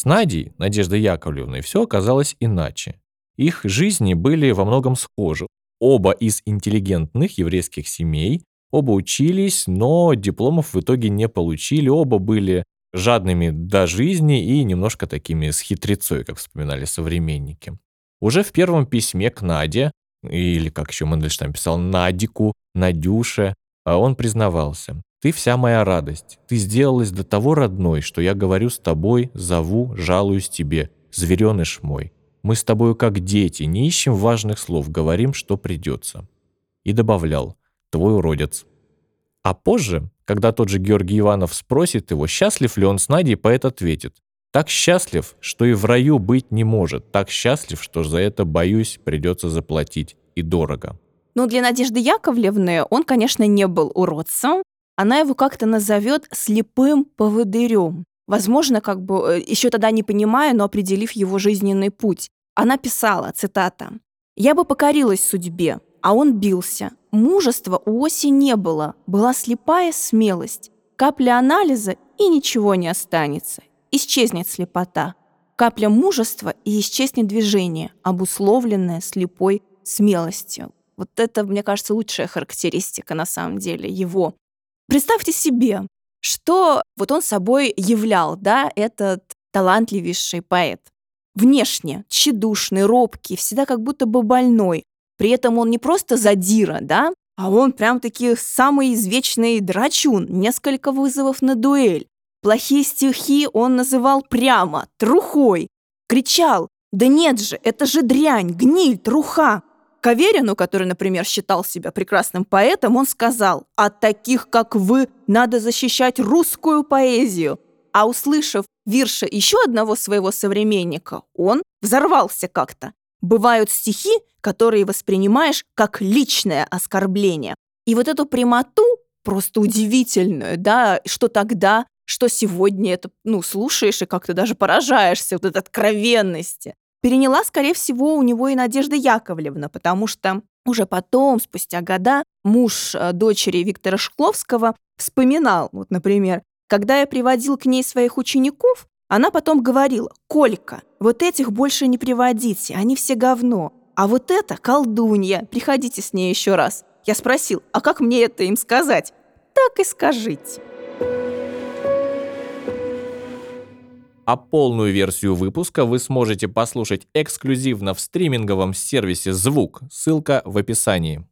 С Надей, Надеждой Яковлевной, все оказалось иначе. Их жизни были во многом схожи. Оба из интеллигентных еврейских семей, оба учились, но дипломов в итоге не получили, оба были жадными до жизни и немножко такими с хитрецой, как вспоминали современники. Уже в первом письме к Наде, или как еще Мандельштам писал, Надику, Надюше, а он признавался. «Ты вся моя радость. Ты сделалась до того родной, что я говорю с тобой, зову, жалуюсь тебе, звереныш мой. Мы с тобою как дети, не ищем важных слов, говорим, что придется». И добавлял «твой уродец». А позже, когда тот же Георгий Иванов спросит его, счастлив ли он с Надей, поэт ответит «Так счастлив, что и в раю быть не может, так счастлив, что за это, боюсь, придется заплатить, и дорого». Ну, для Надежды Яковлевны он, конечно, не был уродцем. Она его как-то назовет слепым поводырем. Возможно, как бы э, еще тогда не понимая, но определив его жизненный путь. Она писала, цитата, «Я бы покорилась судьбе, а он бился. Мужества у Оси не было, была слепая смелость. Капля анализа, и ничего не останется. Исчезнет слепота. Капля мужества, и исчезнет движение, обусловленное слепой смелостью. Вот это, мне кажется, лучшая характеристика на самом деле его. Представьте себе, что вот он собой являл, да, этот талантливейший поэт. Внешне тщедушный, робкий, всегда как будто бы больной. При этом он не просто задира, да, а он прям-таки самый извечный драчун, несколько вызовов на дуэль. Плохие стихи он называл прямо, трухой. Кричал, да нет же, это же дрянь, гниль, труха. Каверину, который, например, считал себя прекрасным поэтом, он сказал, от таких, как вы, надо защищать русскую поэзию. А услышав вирша еще одного своего современника, он взорвался как-то. Бывают стихи, которые воспринимаешь как личное оскорбление. И вот эту прямоту, просто удивительную, да, что тогда, что сегодня это, ну, слушаешь и как-то даже поражаешься вот этой откровенности переняла, скорее всего, у него и Надежда Яковлевна, потому что уже потом, спустя года, муж э, дочери Виктора Шкловского вспоминал, вот, например, когда я приводил к ней своих учеников, она потом говорила, «Колька, вот этих больше не приводите, они все говно, а вот это колдунья, приходите с ней еще раз». Я спросил, а как мне это им сказать? Так и скажите. А полную версию выпуска вы сможете послушать эксклюзивно в стриминговом сервисе «Звук». Ссылка в описании.